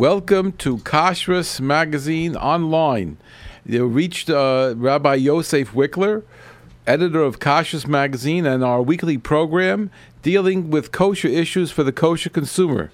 Welcome to Kashrus Magazine Online. You reached uh, Rabbi Yosef Wikler, editor of Kashrus Magazine, and our weekly program dealing with kosher issues for the kosher consumer.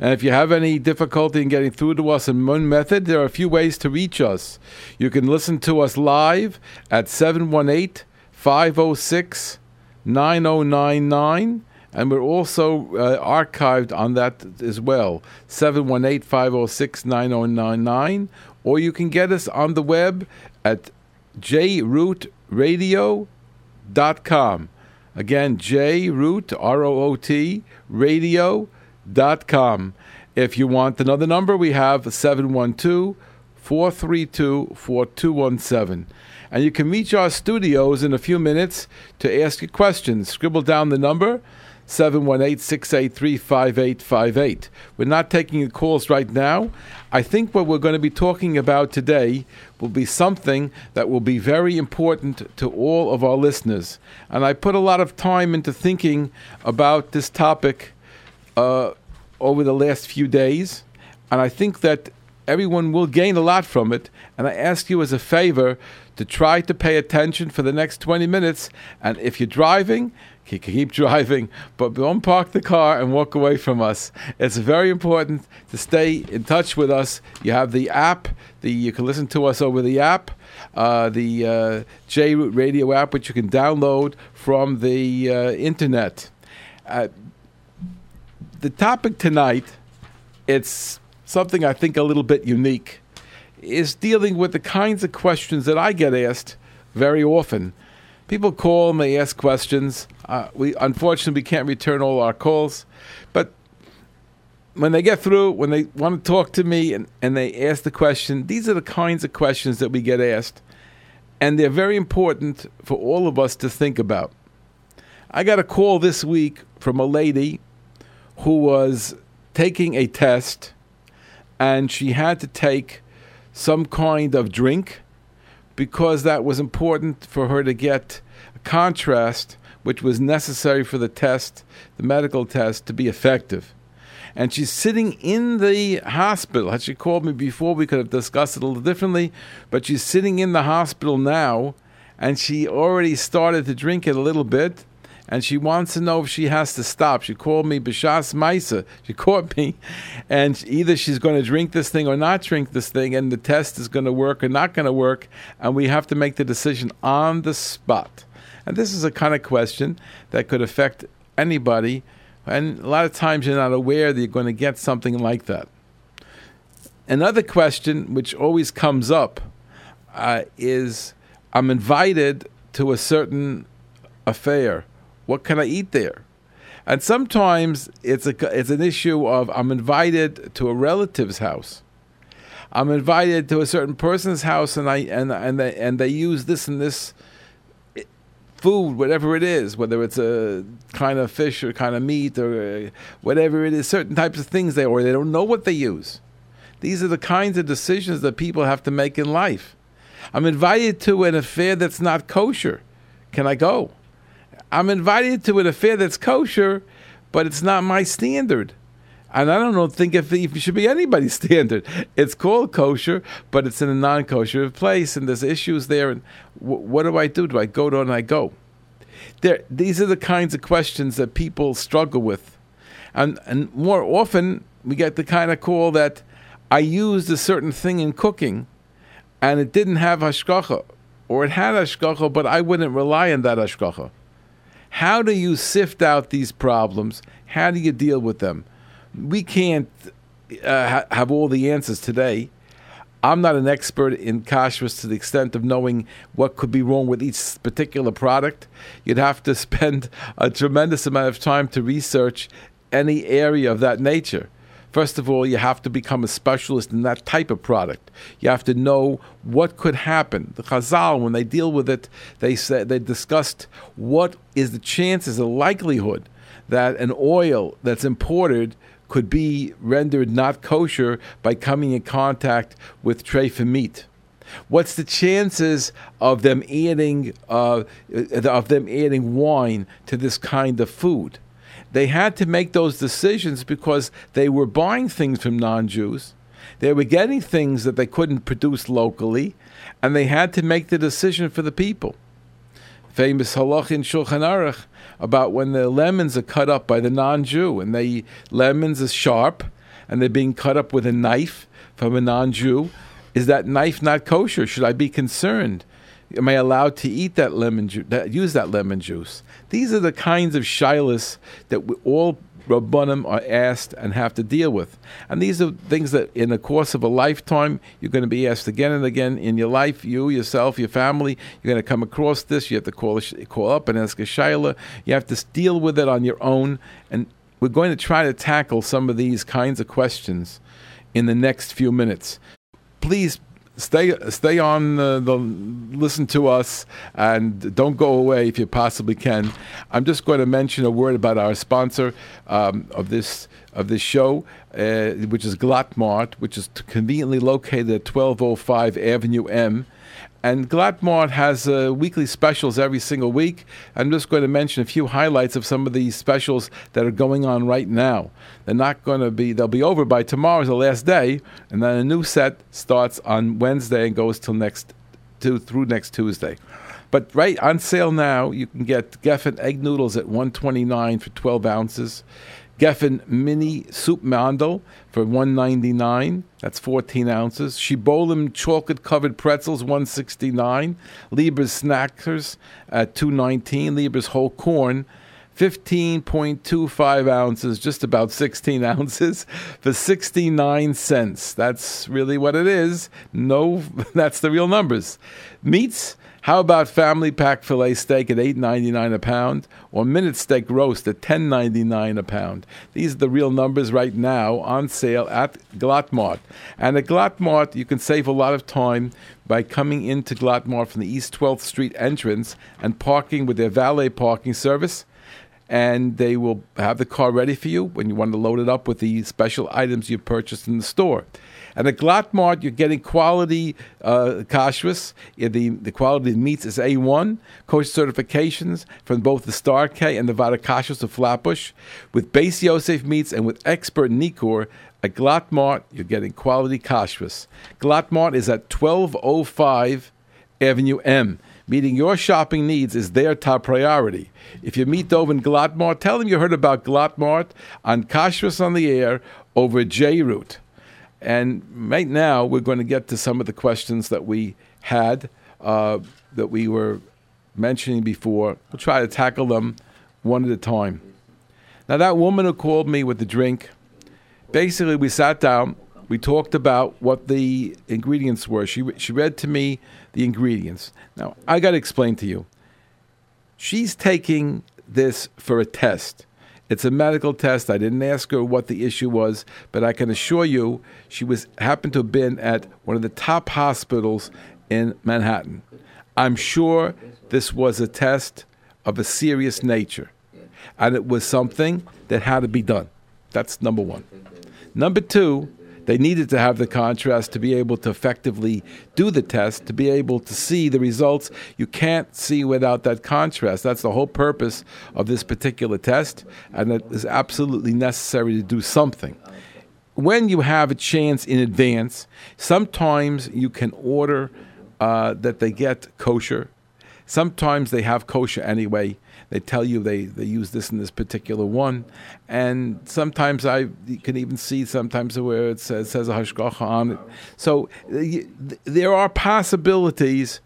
And if you have any difficulty in getting through to us in one method, there are a few ways to reach us. You can listen to us live at 718 506 9099 and we're also uh, archived on that as well. 718-506-9099 or you can get us on the web at jrootradio.com again jroot r-o-o-t radio.com if you want another number we have 712 432 4217 and you can reach our studios in a few minutes to ask your questions. Scribble down the number 718-683-5858. We're not taking your calls right now. I think what we're going to be talking about today will be something that will be very important to all of our listeners. And I put a lot of time into thinking about this topic uh, over the last few days. And I think that everyone will gain a lot from it. And I ask you as a favor to try to pay attention for the next 20 minutes. And if you're driving, keep driving, but don't park the car and walk away from us. It's very important to stay in touch with us. You have the app. The you can listen to us over the app, uh, the uh, J Root Radio app, which you can download from the uh, internet. Uh, the topic tonight, it's something I think a little bit unique, is dealing with the kinds of questions that I get asked very often People call and they ask questions. Uh, we unfortunately we can't return all our calls, but when they get through, when they want to talk to me and, and they ask the question, these are the kinds of questions that we get asked, and they're very important for all of us to think about. I got a call this week from a lady who was taking a test, and she had to take some kind of drink because that was important for her to get a contrast which was necessary for the test, the medical test, to be effective. And she's sitting in the hospital. Had she called me before, we could have discussed it a little differently. But she's sitting in the hospital now, and she already started to drink it a little bit and she wants to know if she has to stop. She called me Bishas Maisa. She caught me, and either she's going to drink this thing or not drink this thing, and the test is going to work or not going to work, and we have to make the decision on the spot. And this is a kind of question that could affect anybody, and a lot of times you're not aware that you're going to get something like that. Another question which always comes up uh, is I'm invited to a certain affair what can I eat there? And sometimes it's a it's an issue of I'm invited to a relative's house. I'm invited to a certain person's house, and I and and they and they use this and this food, whatever it is, whether it's a kind of fish or kind of meat or uh, whatever it is, certain types of things they or they don't know what they use. These are the kinds of decisions that people have to make in life. I'm invited to an affair that's not kosher. Can I go? I'm invited to an affair that's kosher, but it's not my standard. And I don't think if, it should be anybody's standard. It's called kosher, but it's in a non kosher place, and there's issues there. And w- what do I do? Do I go and I go? There, these are the kinds of questions that people struggle with. And, and more often, we get the kind of call that I used a certain thing in cooking and it didn't have hashgacha, or it had hashgacha, but I wouldn't rely on that hashgacha. How do you sift out these problems? How do you deal with them? We can't uh, ha- have all the answers today. I'm not an expert in kashrus to the extent of knowing what could be wrong with each particular product. You'd have to spend a tremendous amount of time to research any area of that nature. First of all, you have to become a specialist in that type of product. You have to know what could happen. The Chazal, when they deal with it, they said they discussed what is the chances, the likelihood that an oil that's imported could be rendered not kosher by coming in contact with treifa meat. What's the chances of them adding uh, of them adding wine to this kind of food? They had to make those decisions because they were buying things from non Jews. They were getting things that they couldn't produce locally, and they had to make the decision for the people. Famous halach in Shulchan Aruch about when the lemons are cut up by the non-Jew, and the lemons are sharp, and they're being cut up with a knife from a non-Jew. Is that knife not kosher? Should I be concerned? Am I allowed to eat that lemon juice? Use that lemon juice? These are the kinds of shilas that we all Rabbanim are asked and have to deal with. And these are things that in the course of a lifetime, you're going to be asked again and again in your life, you, yourself, your family, you're going to come across this. You have to call, call up and ask a shaila. You have to deal with it on your own. And we're going to try to tackle some of these kinds of questions in the next few minutes. Please stay stay on the, the, listen to us and don't go away if you possibly can. I'm just going to mention a word about our sponsor um, of this of this show, uh, which is Glattmart, which is conveniently located at 1205 Avenue M and Glattmart has uh, weekly specials every single week. I'm just going to mention a few highlights of some of these specials that are going on right now. They're not going to be, they'll be over by tomorrow's the last day, and then a new set starts on Wednesday and goes till next to, through next Tuesday. But right on sale now, you can get Geffen egg noodles at 129 for 12 ounces. Geffen mini soup mandel for 199. That's 14 ounces. Shibolim chocolate covered pretzels 169. Lieber's snackers at 219. Lieber's whole corn 15.25 ounces, just about 16 ounces, for 69 cents. That's really what it is. No, that's the real numbers. Meats how about family pack filet steak at eight ninety nine a pound, or minute steak roast at ten ninety nine a pound? These are the real numbers right now on sale at Glattmart. And at Glattmart, you can save a lot of time by coming into Glattmart from the East 12th Street entrance and parking with their valet parking service and they will have the car ready for you when you want to load it up with the special items you purchased in the store. And at Glattmart, you're getting quality uh, kashrus. The, the quality of meats is A1. Kosher certifications from both the Star K and the Vaad HaKashrus of Flatbush. With Beis Yosef meats and with expert Nikor, at Glattmart, you're getting quality kashrus. Glattmart is at 1205 Avenue M. Meeting your shopping needs is their top priority. If you meet Dov in Glattmart, tell them you heard about Glattmart on Kashrus on the Air over J Root. And right now, we're going to get to some of the questions that we had uh, that we were mentioning before. We'll try to tackle them one at a time. Now, that woman who called me with the drink, basically, we sat down, we talked about what the ingredients were. She, she read to me the ingredients. Now, I got to explain to you. She's taking this for a test. It's a medical test. I didn't ask her what the issue was, but I can assure you she was happened to have been at one of the top hospitals in Manhattan. I'm sure this was a test of a serious nature, and it was something that had to be done. That's number one. Number two, they needed to have the contrast to be able to effectively do the test, to be able to see the results. You can't see without that contrast. That's the whole purpose of this particular test, and it is absolutely necessary to do something. When you have a chance in advance, sometimes you can order uh, that they get kosher. Sometimes they have kosher anyway. They tell you they, they use this in this particular one, and sometimes I can even see sometimes where it says, says a hashgacha on it. So th- there are possibilities,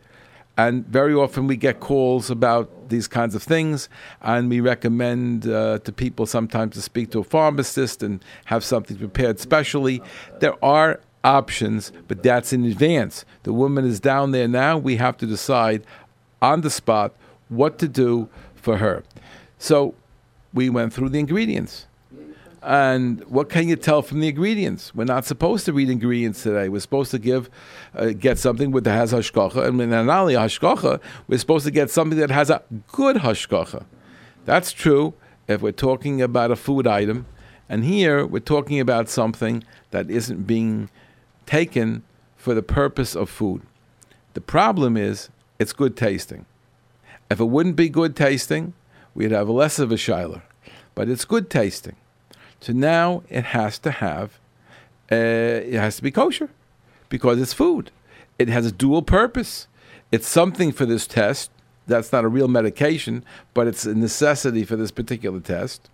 and very often we get calls about these kinds of things, and we recommend uh, to people sometimes to speak to a pharmacist and have something prepared specially. There are options, but that's in advance. The woman is down there now. We have to decide on the spot what to do for her. So we went through the ingredients. And what can you tell from the ingredients? We're not supposed to read ingredients today. We're supposed to give, uh, get something with that has hashgacha, and not only hashgacha, we're supposed to get something that has a good hashgacha. That's true if we're talking about a food item, and here we're talking about something that isn't being taken for the purpose of food. The problem is it's good tasting. If it wouldn't be good tasting, we'd have less of a shiler. But it's good tasting. So now it has to have uh, it has to be kosher because it's food. It has a dual purpose. It's something for this test. That's not a real medication, but it's a necessity for this particular test.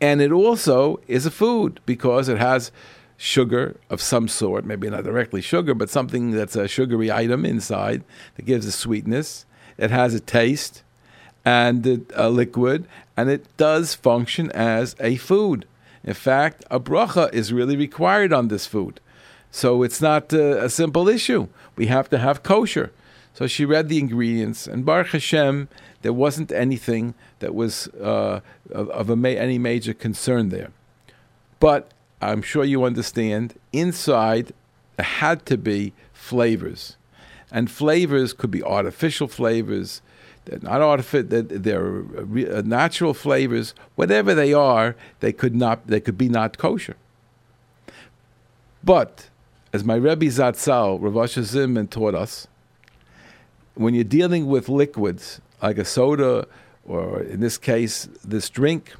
And it also is a food because it has sugar of some sort, maybe not directly sugar, but something that's a sugary item inside that gives a sweetness. It has a taste and a liquid, and it does function as a food. In fact, a bracha is really required on this food. So it's not a simple issue. We have to have kosher. So she read the ingredients, and Baruch Hashem, there wasn't anything that was uh, of, of ma- any major concern there. But I'm sure you understand, inside there had to be flavors. And flavors could be artificial flavors, they're not artificial, they're uh, natural flavors. Whatever they are, they could, not, they could be not kosher. But, as my Rebbe Zatzal, Rav Asher Zimmerman, taught us, when you're dealing with liquids, like a soda, or in this case, this drink,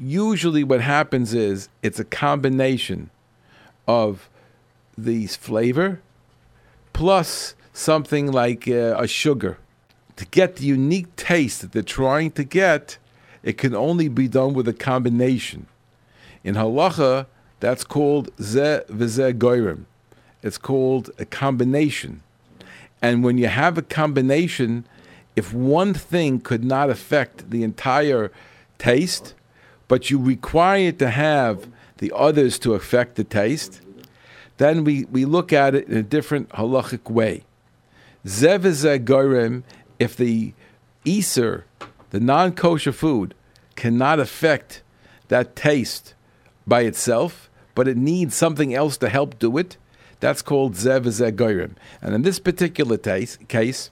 usually what happens is it's a combination of the flavor plus something like uh, a sugar. To get the unique taste that they're trying to get, it can only be done with a combination. In halacha, that's called ze v'ze gorem. It's called a combination. And when you have a combination, if one thing could not affect the entire taste, but you require it to have the others to affect the taste, then we, we look at it in a different halachic way. Zev if the iser, the non kosher food, cannot affect that taste by itself, but it needs something else to help do it, that's called zev And in this particular taste, case,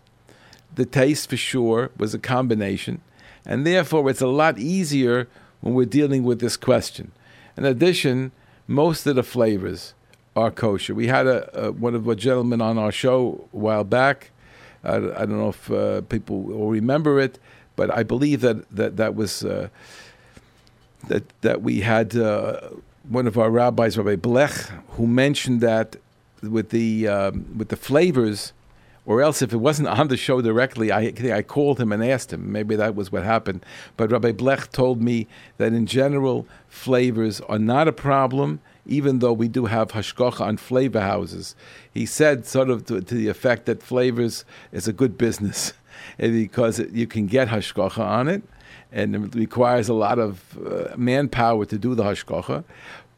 the taste for sure was a combination, and therefore it's a lot easier when we're dealing with this question. In addition, most of the flavors are kosher. We had a, a one of the gentlemen on our show a while back. I, I don't know if uh, people will remember it, but I believe that that that was uh, that that we had uh, one of our rabbis, Rabbi Blech, who mentioned that with the um, with the flavors or else if it wasn't on the show directly, I, I called him and asked him. Maybe that was what happened. But Rabbi Blech told me that in general, flavors are not a problem, even though we do have hashgacha on flavor houses. He said, sort of to, to the effect that flavors is a good business because you can get hashgacha on it and it requires a lot of uh, manpower to do the hashgacha.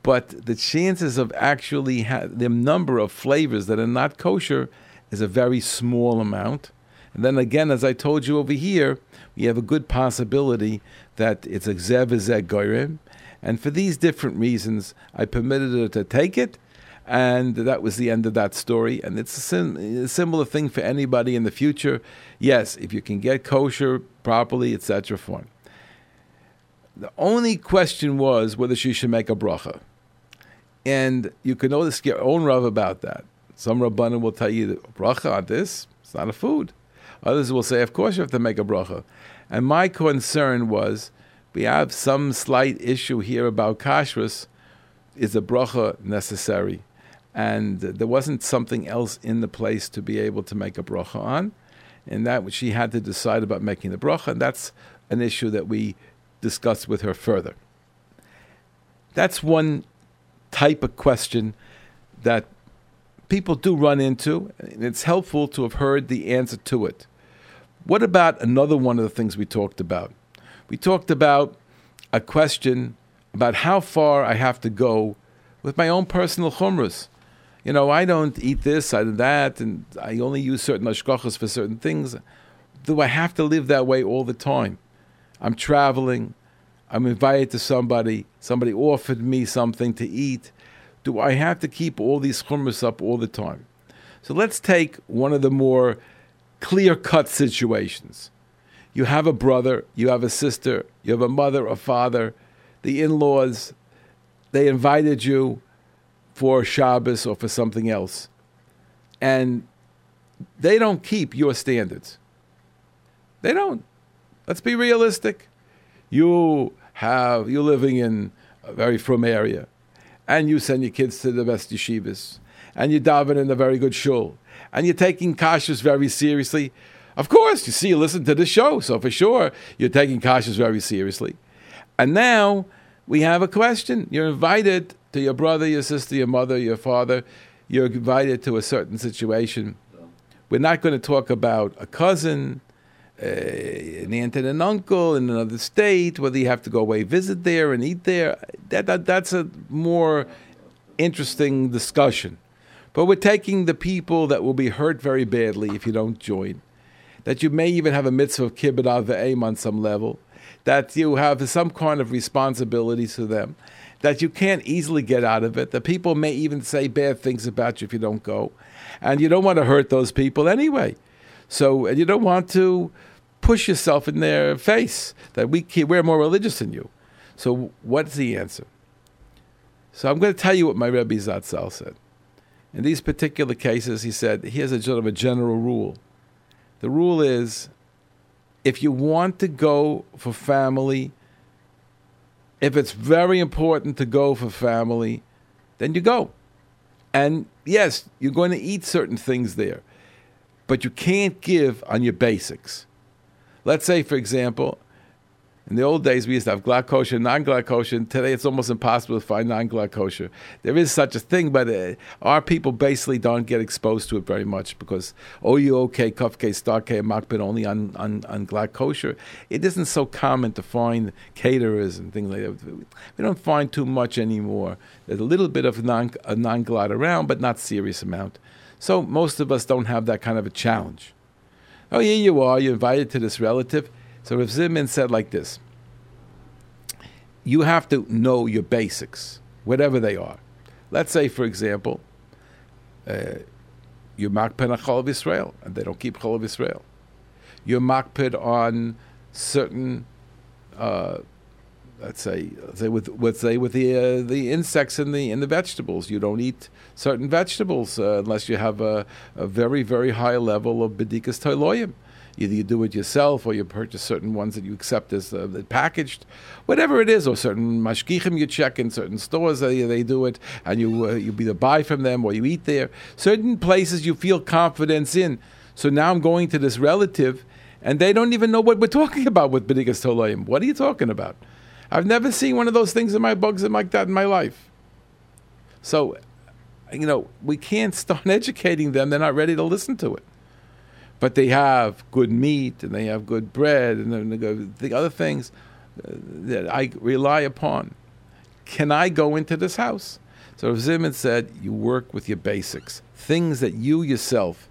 But the chances of actually ha- the number of flavors that are not kosher is a very small amount. And then again, as I told you over here, we have a good possibility that it's a zev gorem. And for these different reasons, I permitted her to take it, and that was the end of that story. And it's a, sim- a similar thing for anybody in the future. Yes, if you can get kosher properly, etc. Fine. The only question was whether she should make a bracha. And you can notice your own Rav about that. Some Rabbanim will tell you that bracha on this, it's not a food. Others will say, of course you have to make a bracha. And my concern was, we have some slight issue here about kashrus. Is a bracha necessary? And there wasn't something else in the place to be able to make a bracha on. And that she had to decide about making the bracha. And that's an issue that we discussed with her further. That's one type of question that people do run into, and it's helpful to have heard the answer to it. What about another one of the things we talked about? We talked about a question about how far I have to go with my own personal chumras. You know, I don't eat this, I do that, and I only use certain ashkochas for certain things. Do I have to live that way all the time? I'm traveling, I'm invited to somebody, somebody offered me something to eat, do I have to keep all these chumras up all the time? So let's take one of the more clear cut situations. You have a brother, you have a sister, you have a mother, a father, the in laws, they invited you for Shabbos or for something else. And they don't keep your standards. They don't. Let's be realistic. You have, you're living in a very frum area and you send your kids to the best yeshivas, and you daven in a very good shul, and you're taking kashrus very seriously, of course, you see, you listen to the show, so for sure you're taking kashrus very seriously. And now we have a question. You're invited to your brother, your sister, your mother, your father. You're invited to a certain situation. We're not going to talk about a cousin, uh, an aunt and an uncle in another state, whether you have to go away, visit there, and eat there. That, that, that's a more interesting discussion. But we're taking the people that will be hurt very badly if you don't join. That you may even have a mitzvah of kibbud av v'em on some level. That you have some kind of responsibility to them. That you can't easily get out of it. That people may even say bad things about you if you don't go. And you don't want to hurt those people anyway. So, you don't want to push yourself in their face that we we're more religious than you. So what's the answer? So I'm going to tell you what my Rebbe Zatzal said. In these particular cases, he said, here's a sort of a general rule. The rule is if you want to go for family, if it's very important to go for family, then you go. And yes, you're going to eat certain things there, but you can't give on your basics. Let's say, for example, in the old days, we used to have glatt kosher, non glatt kosher. Today, it's almost impossible to find non glatt kosher. There is such a thing, but uh, our people basically don't get exposed to it very much because OUOK, Kof-K, and makpid only on, on, on glatt kosher. It isn't so common to find caterers and things like that. We don't find too much anymore. There's a little bit of non, a non glatt around, but not serious amount. So most of us don't have that kind of a challenge. Oh, here you are, you're invited to this relative. So Rav Zimmerman said like this You have to know your basics, whatever they are. Let's say, for example, uh, you're makpid on Cholov Yisroel, and they don't keep Cholov Yisroel. You're makpid on certain, uh, let's say, let's say with let's say with the uh, the insects and the in the vegetables. You don't eat certain vegetables uh, unless you have a, a, very very high level of bedikas toiloyim. Either you do it yourself or you purchase certain ones that you accept as uh, packaged, whatever it is, or certain mashgichim you check in certain stores they, they do it, and you uh, you either buy from them or you eat there. Certain places you feel confidence in. So now I'm going to this relative, and they don't even know what we're talking about with bedikas tolayim. What are you talking about? I've never seen one of those things in my bugs like that in my life. So, you know, we can't start educating them. They're not ready to listen to it but they have good meat and they have good bread and the other things uh, that I rely upon. Can I go into this house? So Zimmerman said, you work with your basics, things that you yourself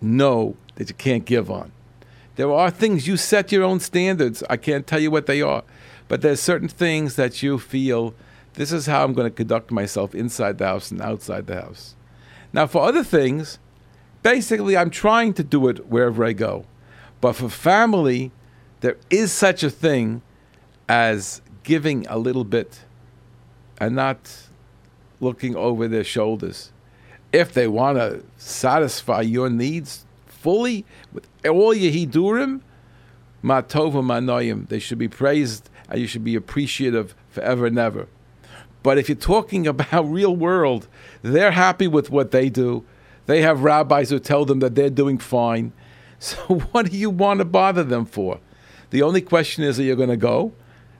know that you can't give on. There are things you set your own standards. I can't tell you what they are, but there's certain things that you feel this is how I'm going to conduct myself inside the house and outside the house. Now, for other things, basically, I'm trying to do it wherever I go. But for family, there is such a thing as giving a little bit and not looking over their shoulders. If they want to satisfy your needs fully with all your hidurim, matova manoyim, they should be praised and you should be appreciative forever and ever. But if you're talking about real world, they're happy with what they do. They have rabbis who tell them that they're doing fine. So what do you want to bother them for? The only question is, are you going to go?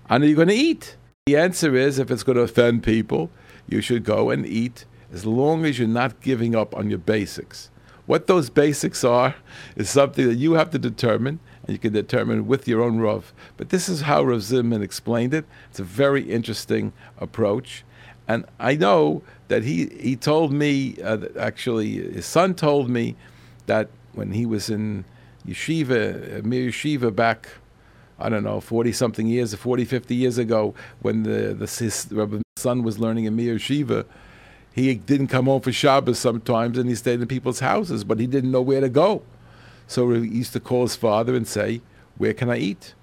And are you going to eat? The answer is, if it's going to offend people, you should go and eat as long as you're not giving up on your basics. What those basics are is something that you have to determine, and you can determine with your own Rav. But this is how Rav Zimmerman explained it. It's a very interesting approach. And I know that he, he told me, uh, actually, his son told me that when he was in yeshiva, Mir Yeshiva back, I don't know, 40 something years, 40, 50 years ago, when the, the his son was learning in Mir Yeshiva, he didn't come home for Shabbos sometimes and he stayed in people's houses, but he didn't know where to go. So he used to call his father and say, Where can I eat?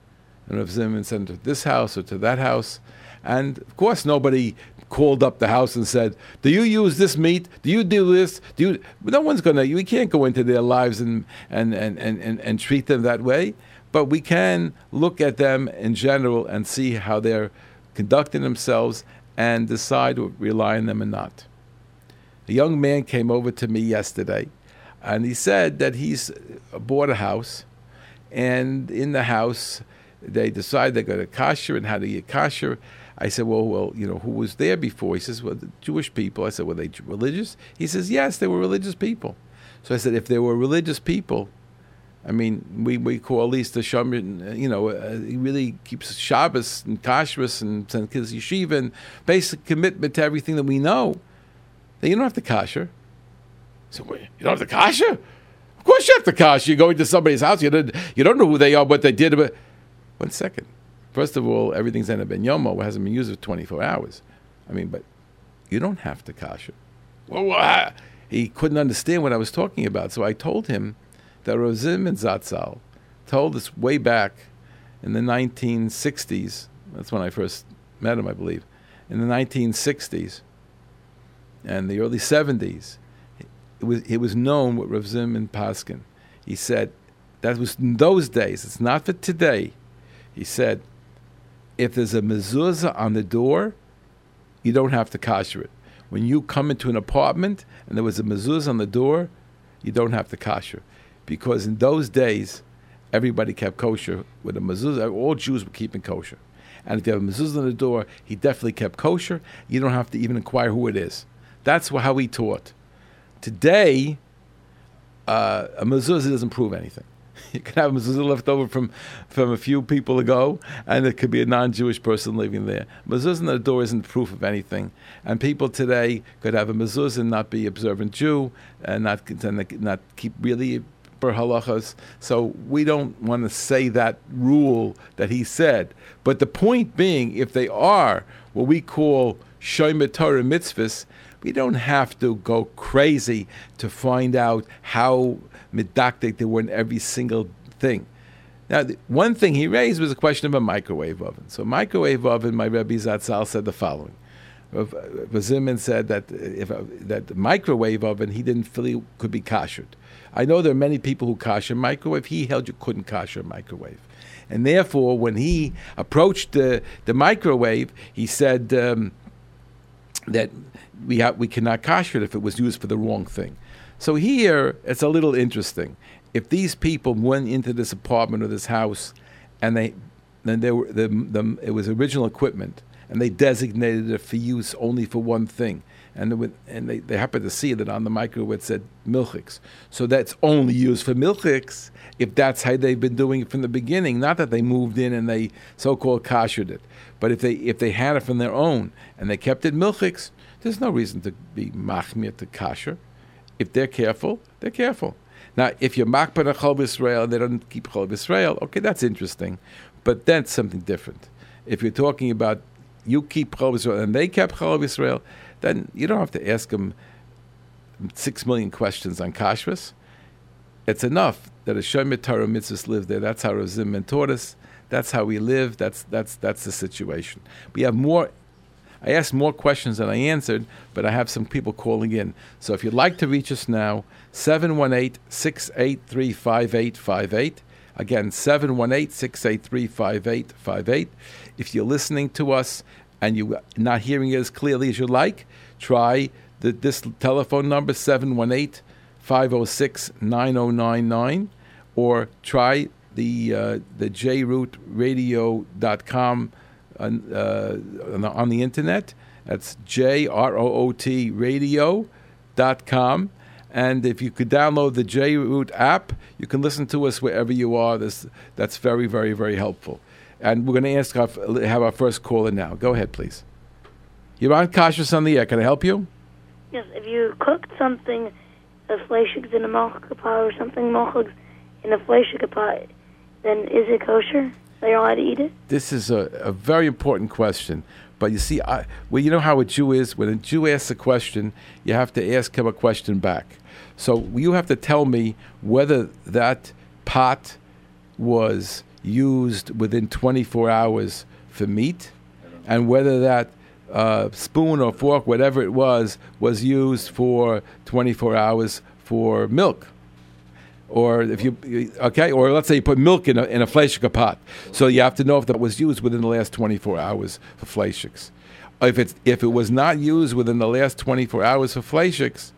And Rav Zimmerman said, To this house or to that house. And of course, nobody called up the house and said, "Do you use this meat? Do you do this? Do you?" No one's gonna. We can't go into their lives and and and and and, and treat them that way. But we can look at them in general and see how they're conducting themselves and decide to rely on them or not. A young man came over to me yesterday, and he said that he's bought a house, and in the house, they decide they're going to kasher and how to get kasher. I said, well, well, you know, who was there before? He says, well, the Jewish people. I said, were they religious? He says, yes, they were religious people. So I said, if they were religious people, I mean, we, we call least the Shomer, you know, uh, he really keeps Shabbos and Kashrus and sends kids yeshiva and basic commitment to everything that we know. Then you don't have to kasher. So wait, you don't have to kasher? Of course you have to kasher. You're going to somebody's house. You don't, you don't know who they are, what they did. But one second. First of all, everything's in a ben yomo. It hasn't been used for 24 hours. I mean, but you don't have to kasher. Well, well, he couldn't understand what I was talking about. So I told him that Rav Zimmerman Zatzal told us way back in the 1960s. That's when I first met him, I believe. In the 1960s and the early 70s, it was, it was known with Rav Zimmerman Paskin. He said, that was in those days, it's not for today. He said, if there's a mezuzah on the door, you don't have to kasher it. When you come into an apartment and there was a mezuzah on the door, you don't have to kasher because in those days, everybody kept kosher with a mezuzah. All Jews were keeping kosher. And if you have a mezuzah on the door, he definitely kept kosher. You don't have to even inquire who it is. That's how he taught. Today, uh, a mezuzah doesn't prove anything. You can have a mezuzah left over from, from a few people ago, and it could be a non-Jewish person living there. Mezuzah on the door isn't proof of anything, and people today could have a mezuzah and not be observant Jew, and not and not keep really halachas. So we don't want to say that rule that he said. But the point being, if they are what we call shomer Torah mitzvahs, we don't have to go crazy to find out how medakdek they were in every single thing. Now, one thing he raised was a question of a microwave oven. So, microwave oven, my Rebbe Zatzal said the following. Zimmerman said that if that the microwave oven he didn't feel could be kashered. I know there are many people who kasher microwave. He held you couldn't kasher a microwave. And therefore, when he approached the, the microwave, he said um, that we, ha- we cannot kasher it if it was used for the wrong thing. So here, it's a little interesting. If these people went into this apartment or this house and they, then they were, the, the, it was original equipment, and they designated it for use only for one thing, and, and they, they happened to see that on the microwave it said milchiks. So that's only used for milchiks if that's how they've been doing it from the beginning. Not that they moved in and they so-called kashered it, but if they if they had it from their own and they kept it milchiks, there's no reason to be machmir to kasher. If they're careful, they're careful. Now, if you're makbar a chol Israel and they don't keep chol Israel, okay, that's interesting, but that's something different. If you're talking about you keep chol Israel and they kept chol Israel, then you don't have to ask them six million questions on kashrus. It's enough that a Shomer mitzvahs live there. That's how Razim taught us. That's how we live. That's, that's, that's the situation. We have more. I asked more questions than I answered, but I have some people calling in. So if you'd like to reach us now, 718 683 5858. Again, 718 683 5858. If you're listening to us and you're not hearing it as clearly as you like, try the, this telephone number 718 506 9099 or try the uh, the jrootradio.com on, uh, on the internet. That's J R O O T radio.com. And if you could download the JRoot app, you can listen to us wherever you are. This, that's very, very, very helpful. And we're going to ask our, have our first caller now. Go ahead, please. You're on Kashrus on the air. Can I help you? Yes. If you cooked something, a fleischigs in a malchaka or something malchigs in a fleischiga pot, then is it kosher? Allowed to eat it? This is a, a very important question. But you see, I, well, you know how a Jew is. When a Jew asks a question, you have to ask him a question back. So you have to tell me whether that pot was used within 24 hours for meat, and whether that uh, spoon or fork, whatever it was, was used for 24 hours for milk. Or if you okay, or let's say you put milk in a in a fleishik pot, so you have to know if that was used within the last 24 hours for fleishiks. If it's if it was not used within the last 24 hours for fleischiks,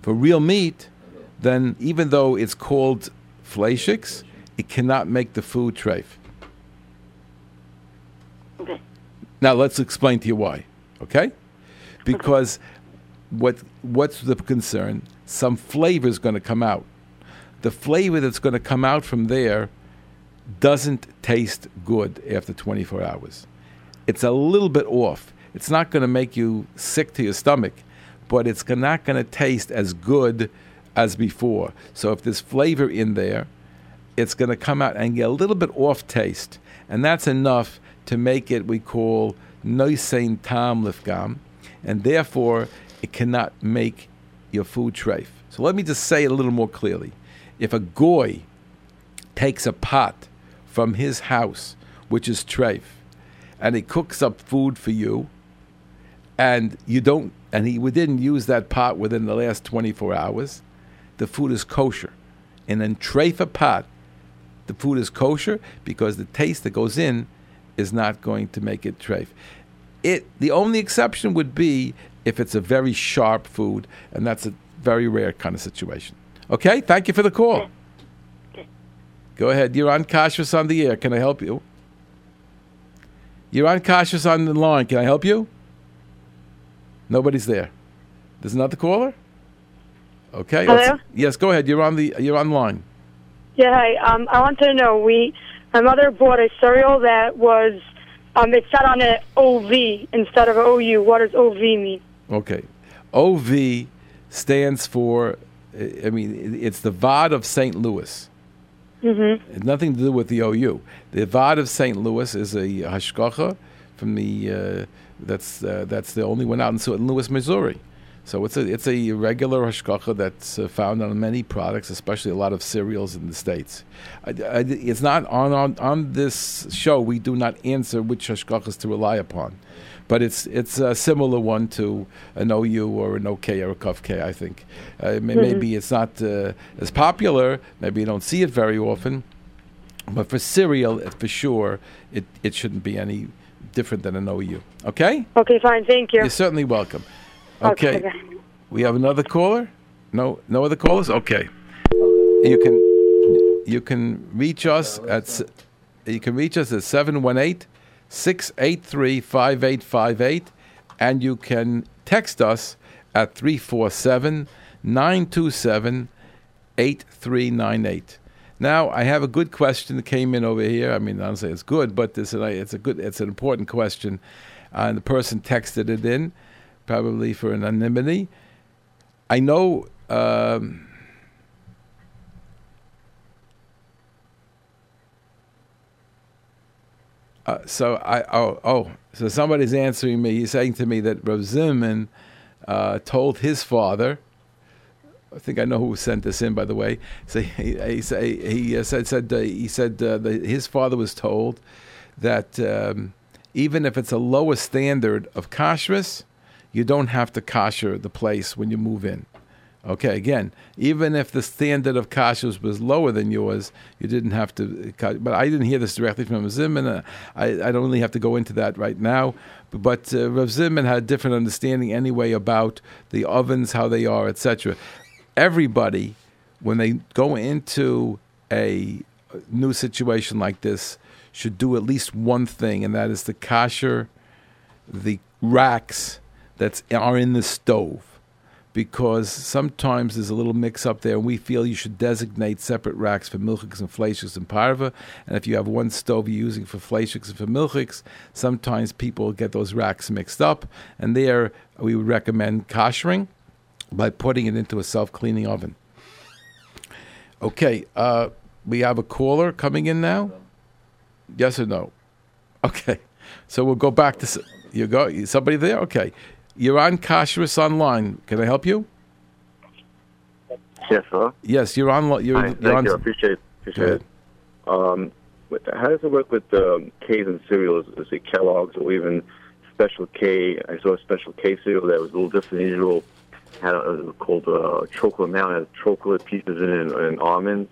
for real meat, then even though it's called fleischiks, it cannot make the food treif. Okay. Now let's explain to you why. Okay? Because what what's the concern? Some flavor is going to come out. The flavor that's going to come out from there doesn't taste good after 24 hours. It's a little bit off. It's not going to make you sick to your stomach, but it's not going to taste as good as before. So if there's flavor in there, it's going to come out and get a little bit off taste, and that's enough to make it we call nosein taam lifgam, and therefore it cannot make your food treif. So let me just say it a little more clearly. If a goy takes a pot from his house, which is treif, and he cooks up food for you, and you don't, and he didn't use that pot within the last 24 hours, the food is kosher. And then treifa pot, the food is kosher because the taste that goes in is not going to make it treif. It the only exception would be if it's a very sharp food, and that's a very rare kind of situation. Okay, thank you for the call. Okay. Go ahead. You're on Kashrus on the air. Can I help you? You're on Kashrus on the line. Can I help you? Nobody's there. There's another caller. Okay. Hello? Yes. Go ahead. You're on the. You're online. Yeah, hi. Um, I wanted to know we my mother bought a cereal that was um, it sat on an OV instead of OU. What does OV mean? Okay. OV stands for. I mean, it's the Vaad of St. Louis. Mm-hmm. It's nothing to do with the OU. The Vaad of St. Louis is a hashgacha from the uh, that's uh, that's the only one out in St. Louis, Missouri. So it's a it's a regular hashgacha that's uh, found on many products, especially a lot of cereals in the states. I, I, it's not on, on on this show. We do not answer which hashgachas to rely upon, but it's it's a similar one to an OU or an OK or a Kuf I think uh, may- maybe it's not uh, as popular. Maybe you don't see it very often. But for cereal, for sure, it, it shouldn't be any different than an OU. Okay? Okay, fine. Thank you. You're certainly welcome. Okay. We have another caller? No no other callers? Okay. You can you can reach us at you can reach us at 718-683-5858 and you can text us at 347-927-8398. Now, I have a good question that came in over here. I mean, say it's good, but this it's a good, it's an important question, uh, and the person texted it in, probably for anonymity. I know. Um, uh, so I oh oh so somebody's answering me. He's saying to me that Rav Zimmerman uh, told his father. I think I know who sent this in, by the way. So he, he, he uh, said said uh, he said uh, that his father was told that um, even if it's a lower standard of kashrus, you don't have to kasher the place when you move in. Okay, again, even if the standard of kashrus was lower than yours, you didn't have to. But I didn't hear this directly from Rav Zimmerman. Uh, I, I don't really have to go into that right now. But uh, Rav Zimmerman had a different understanding anyway about the ovens, how they are, etc. Everybody, when they go into a new situation like this, should do at least one thing, and that is to kasher the racks that are in the stove because sometimes there's a little mix up there, and we feel you should designate separate racks for milchiks and fleischiks and parva. And if you have one stove you're using for fleischiks and for milchiks, sometimes people get those racks mixed up, and there we would recommend koshering by putting it into a self-cleaning oven. Okay, uh, we have a caller coming in now. Yes or no? Okay, so we'll go back to you. Go somebody there. Okay, you're on Kashrus online. Can I help you? Yes, hello. Yes, you're on. You're, Hi, you're thank on. you. I appreciate appreciate it. Um, how does it work with um, K's and cereals? Is it Kellogg's or even Special K? I saw a Special K cereal that was a little different than usual. Had a, it was called uh, chocolate mountain. Had chocolate pieces in it and almonds.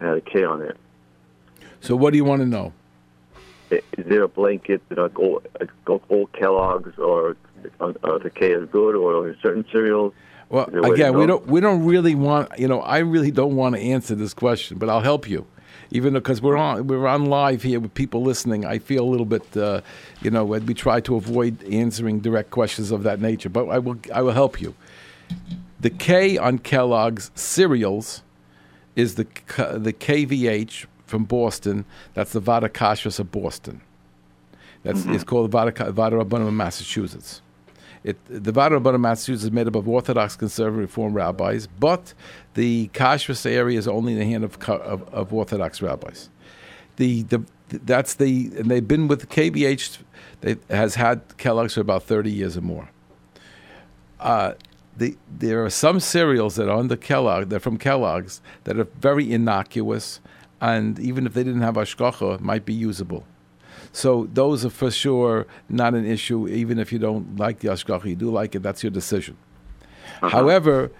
And had a K on it. So what do you want to know? is there a blanket that like all, like all Kellogg's or uh, uh, the K is good or certain cereals? Well, Is there a way to again, we don't we don't really want you know I really don't want to answer this question, but I'll help you, even though, because we're on we're on live here with people listening. I feel a little bit, uh, you know, we try to avoid answering direct questions of that nature, but I will I will help you. The K on Kellogg's cereals is the the KVH from Boston. That's the Vaad HaKashrus of Boston. That's it's called Vada Vaad HaRabbanim of Massachusetts. It, the Rabbanim of Massachusetts is made up of Orthodox, Conservative, Reform rabbis, but the Kashrus area is only in the hand of, of, of Orthodox rabbis. The, the that's the and they've been with KVH. They has had Kellogg's for about thirty years or more. Uh, the, there are some cereals that are under Kellogg, they're from Kellogg's, that are very innocuous, and even if they didn't have hashgacha, might be usable. So those are for sure not an issue. Even if you don't like the hashgacha, you do like it. That's your decision. However,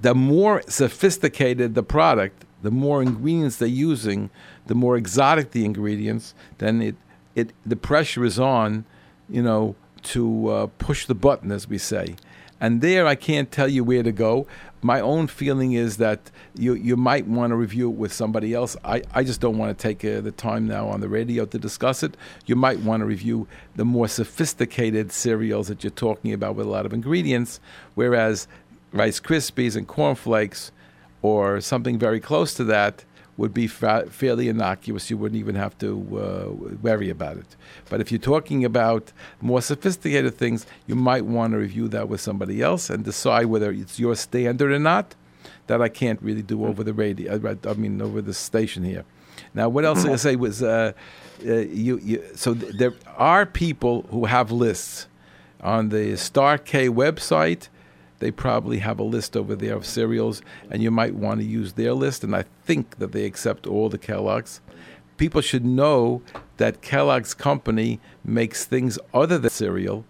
the more sophisticated the product, the more ingredients they're using, the more exotic the ingredients, then it, it the pressure is on, you know, to uh, push the button, as we say. And there, I can't tell you where to go. My own feeling is that you you might want to review it with somebody else. I, I just don't want to take uh, the time now on the radio to discuss it. You might want to review the more sophisticated cereals that you're talking about with a lot of ingredients, whereas Rice Krispies and cornflakes or something very close to that would be fa- fairly innocuous. You wouldn't even have to uh, worry about it. But if you're talking about more sophisticated things, you might want to review that with somebody else and decide whether it's your standard or not. That I can't really do over the radio. uh, I mean, over the station here. Now, what else did I say was uh, uh, you, you? So th- there are people who have lists on the Star K website they probably have a list over there of cereals, and you might want to use their list. And I think that they accept all the Kellogg's. People should know that Kellogg's company makes things other than cereal,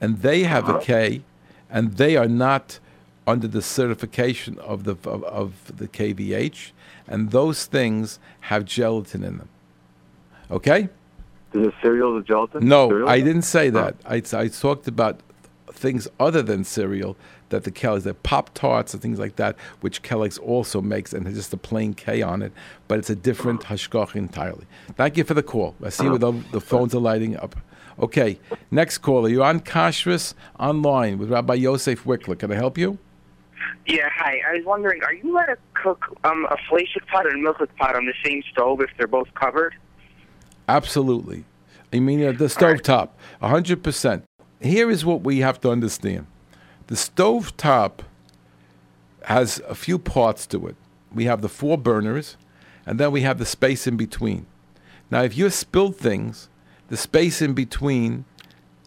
and they have a uh-huh. K, and they are not under the certification of the of, of the KVH, and those things have gelatin in them. Okay. Is it cereal with gelatin? No, Cereal? I didn't say that. I, I talked about things other than cereal that the Kellogg's, the Pop Tarts and things like that, which Kellogg's also makes, and has just a plain K on it, but it's a different hashgacha entirely. Thank you for the call. I see where the, the phones are lighting up. Okay, next caller. You're on Kashrus online with Rabbi Yosef Wikler. Can I help you? Yeah, hi. I was wondering, are you allowed to cook um, a fleshik pot and a milchik pot on the same stove if they're both covered? Absolutely. I mean, uh, the stovetop, 100%. Here is what we have to understand the stovetop has a few parts to it. We have the four burners, and then we have the space in between. Now, if you spill things, the space in between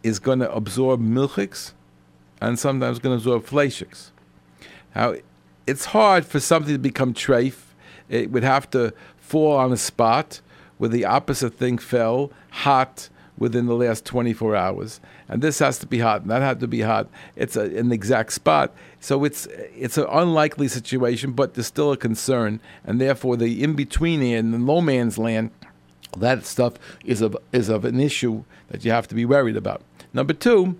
is going to absorb milchiks and sometimes going to absorb fleishiks. Now, it's hard for something to become treif. It would have to fall on a spot where the opposite thing fell hot within the last 24 hours. And this has to be hot, and that had to be hot. It's a, an exact spot. So it's it's an unlikely situation, but there's still a concern. And therefore, the in between in the no man's land, that stuff is of, is of an issue that you have to be worried about. Number two,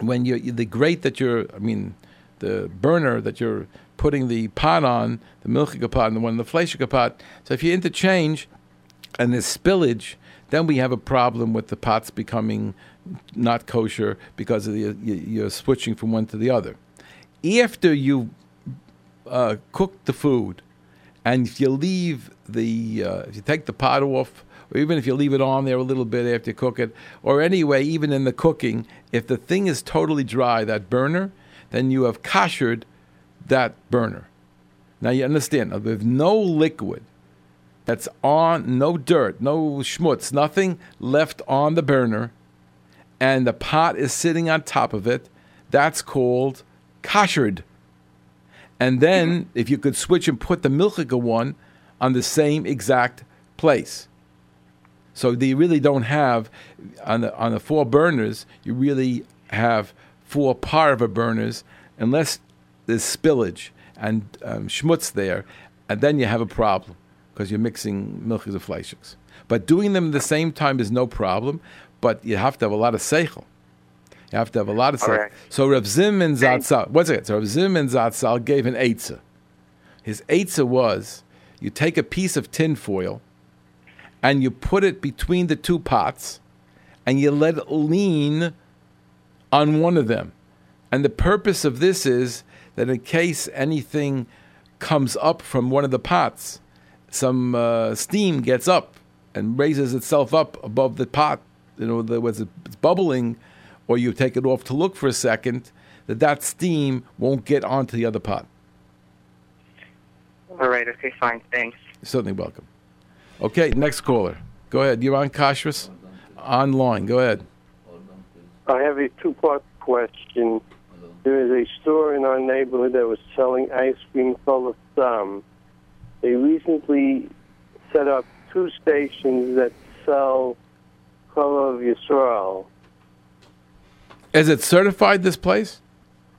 when you the grate that you're, I mean, the burner that you're putting the pot on, the milchika pot and the one in the fleishika pot. So if you interchange and there's spillage, then we have a problem with the pots becoming not kosher because of the, you, you're switching from one to the other. After you uh, cook the food, and if you leave the, uh, if you take the pot off, or even if you leave it on there a little bit after you cook it, or anyway, even in the cooking, if the thing is totally dry, that burner, then you have koshered that burner. Now you understand, with no liquid that's on, no dirt, no schmutz, nothing left on the burner, and the pot is sitting on top of it, that's called koshered. And then if you could switch and put the milchika one on the same exact place. So you really don't have on the on the four burners. You really have four parva burners, unless there's spillage and um, schmutz there, and then you have a problem because you're mixing milchiks and fleishiks. But doing them at the same time is no problem, but you have to have a lot of seichel. You have to have a lot of seichel. right. So Rav Zimmerman Zatzal, what's it? So Rav Zimmerman Zatzal gave an eitzah. His eitzah was you take a piece of tin foil and you put it between the two pots and you let it lean on one of them. And the purpose of this is that in case anything comes up from one of the pots, some uh, steam gets up and raises itself up above the pot, you know, the, was it's bubbling, or you take it off to look for a second, that that steam won't get onto the other pot. All right. Okay. Fine. Thanks. You're certainly welcome. Okay, next caller. Go ahead. You're on Kashrus? Online. Go ahead. I have a two-part question. There is a store in our neighborhood that was selling ice cream full of thumb. They recently set up two stations that sell Cholov Yisrael. Is it certified, this place?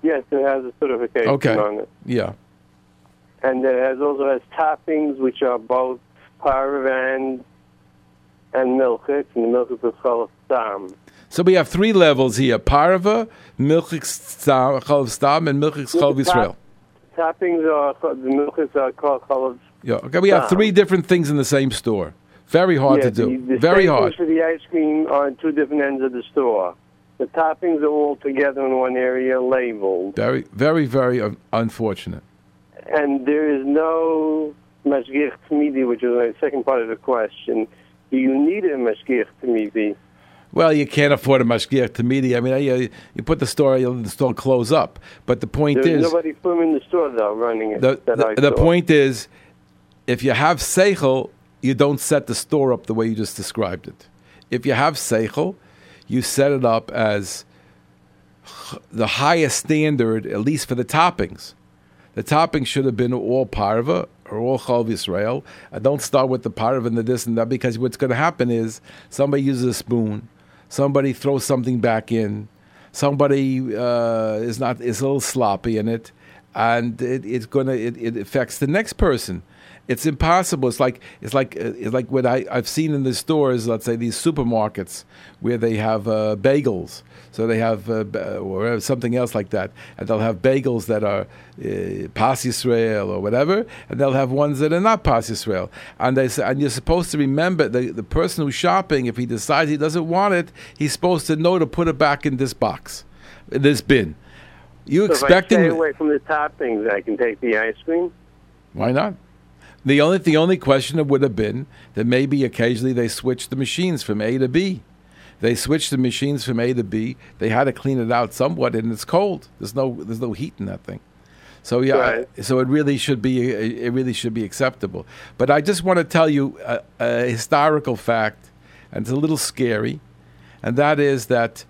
Yes, it has a certification Okay. on it. Yeah. And it has also has toppings which are both paravan and milchik, and the milchik is called thumb. So we have three levels here: Parva, Milchik Stam, Chalav Stam, and Milchik Chalav Israel. Toppings are the milchiks are called color. Yeah. Okay, we have three different things in the same store. Very hard yeah, to do. The, the Very hard. for the ice cream are on two different ends of the store. The toppings are all together in one area labeled. Very, very, very un- unfortunate. And there is no mashgiach tamidi, which is my second part of the question. Do you need a mashgiach tamidi? Well, you can't afford a mashgiach tamidi. I mean, you, uh, you put the store, you'll the store close up. But the point is There's is, nobody from in the store, though, running it. the, the, the point is, if you have seichel, you don't set the store up the way you just described it. If you have seichel, you set it up as the highest standard, at least for the toppings. The toppings should have been all parva or all chalv Israel. I don't start with the parva and the this and that because what's going to happen is somebody uses a spoon, somebody throws something back in, somebody uh, is not is a little sloppy in it, and it, it's to it, it affects the next person. It's impossible. It's like it's like it's like what I, I've seen in the stores. Let's say these supermarkets where they have uh, bagels. So they have uh, or something else like that, and they'll have bagels that are uh, pas Yisrael or whatever, and they'll have ones that are not pas Yisrael. And they say, and you're supposed to remember the the person who's shopping. If he decides he doesn't want it, he's supposed to know to put it back in this box, in this bin. You So if I expecting? stay away from the toppings, I can take the ice cream. Why not? The only the only question would have been that maybe occasionally they switched the machines from A to B. They switched the machines from A to B. They had to clean it out somewhat, and it's cold. There's no there's no heat in that thing. So yeah, Right. so it really should be it really should be acceptable. But I just want to tell you a, a historical fact, and it's a little scary, and that is that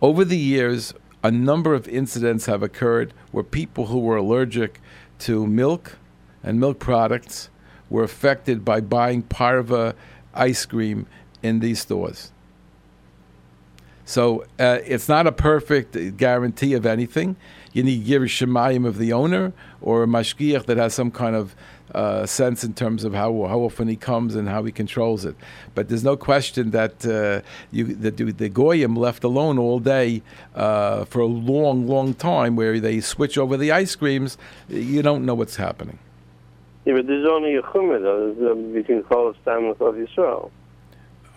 over the years, a number of incidents have occurred where people who were allergic to milk and milk products were affected by buying parva ice cream in these stores. So uh, it's not a perfect guarantee of anything. You need to give a shemayim of the owner or a mashgiach that has some kind of uh, sense in terms of how how often he comes and how he controls it. But there's no question that uh, you that the, goyim left alone all day uh, for a long, long time, where they switch over the ice creams. You don't know what's happening. Yeah, but there's only a chumrah, um, between Chol Stam and Chol Yisrael.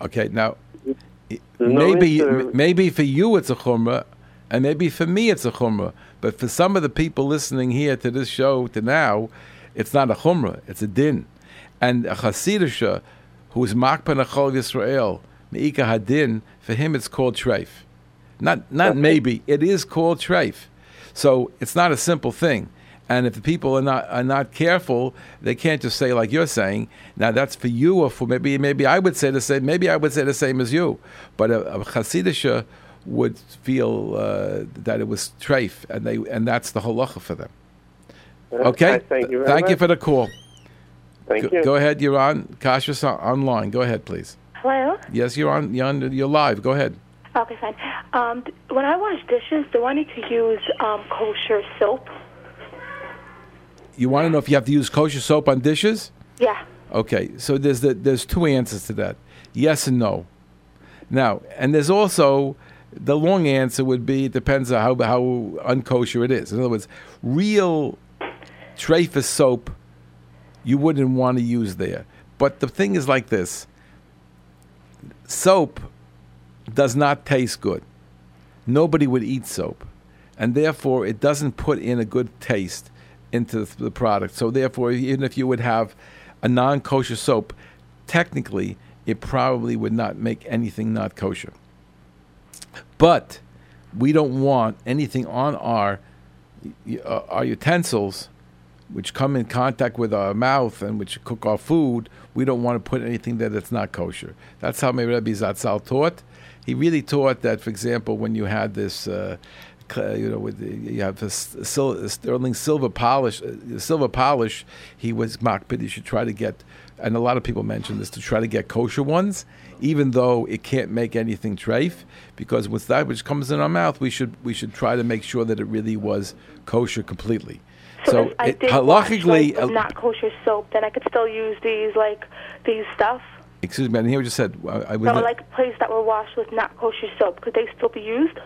Okay, now no maybe maybe for you it's a chumrah, and maybe for me it's a chumrah. But for some of the people listening here to this show to now, it's not a chumrah; it's a din. And a chasidisha, who is makpan achol Yisrael meika hadin, for him it's called treif. Not not maybe it is called treif. So it's not a simple thing. And if the people are not are not careful, they can't just say like you're saying. Now that's for you, or for maybe maybe I would say the same. Maybe I would say the same as you. But a, a chasidisha would feel uh, that it was treif, and they and that's the halacha for them. Okay. I thank you very Thank you for the call. Thank Go, you. go ahead. You're on Kashrus on- online. Go ahead, please. Hello? Yes, you're on. You're, on, you're live. Go ahead. Okay, fine. Um, when I wash dishes, do I need to use um, kosher soap? You want to know if you have to use kosher soap on dishes? Yeah. Okay, so there's the, there's two answers to that: yes and no. Now, and there's also the long answer would be it depends on how how unkosher it is. In other words, real trephus soap you wouldn't want to use there. But the thing is like this: soap does not taste good. Nobody would eat soap, and therefore it doesn't put in a good taste into the product. So therefore, even if you would have a non-kosher soap, technically it probably would not make anything not kosher. But we don't want anything on our uh, our utensils, which come in contact with our mouth and which cook our food. We don't want to put anything there that's not kosher. That's how my Rebbe Zatzal taught. He really taught that, for example, when you had this. Uh, you know, with the, you have a, sil- sterling silver polish, uh, silver polish. He was makpid. You should try to get, and a lot of people mention this to try to get kosher ones, even though it can't make anything treif, because with that which comes in our mouth, we should we should try to make sure that it really was kosher completely. So, So it- halachically, like, uh, not kosher soap, then I could still use these like these stuff. Excuse me, I didn't hear what you said. I, I was No, like plates that were washed with not kosher soap. Could they still be used?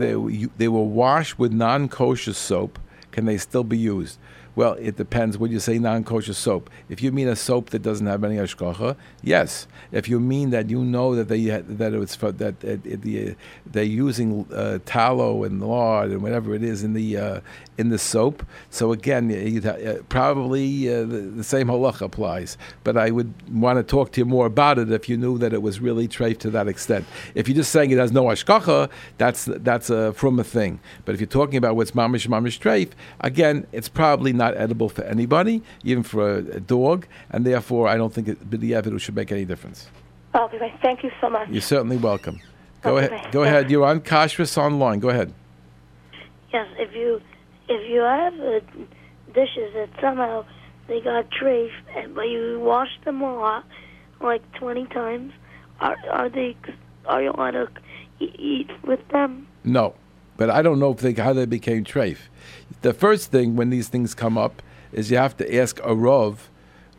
They, they were washed with non-kosher soap. Can they still be used? Well, it depends. When you say non-kosher soap, if you mean a soap that doesn't have any hashgacha, yes. If you mean that you know that they that it's for, that it, it, the, they're using uh, tallow and lard and whatever it is in the uh, in the soap, so again, uh, probably uh, the, the same halacha applies. But I would want to talk to you more about it if you knew that it was really treif to that extent. If you're just saying it has no hashgacha, that's that's a from a thing. But if you're talking about what's mamish mamish treif, again, it's probably not edible for anybody, even for a, a dog, and therefore I don't think it, b'diavad should make any difference. Okay, thank you so much. You're certainly welcome. Go Okay. ahead. Go ahead. You're on Kashrus online. Go ahead. Yes, if you if you have dishes that somehow they got trafe, but you wash them a lot, like twenty times, are are they are you allowed to eat with them? No, but I don't know if they, how they became treif. The first thing when these things come up is you have to ask a rov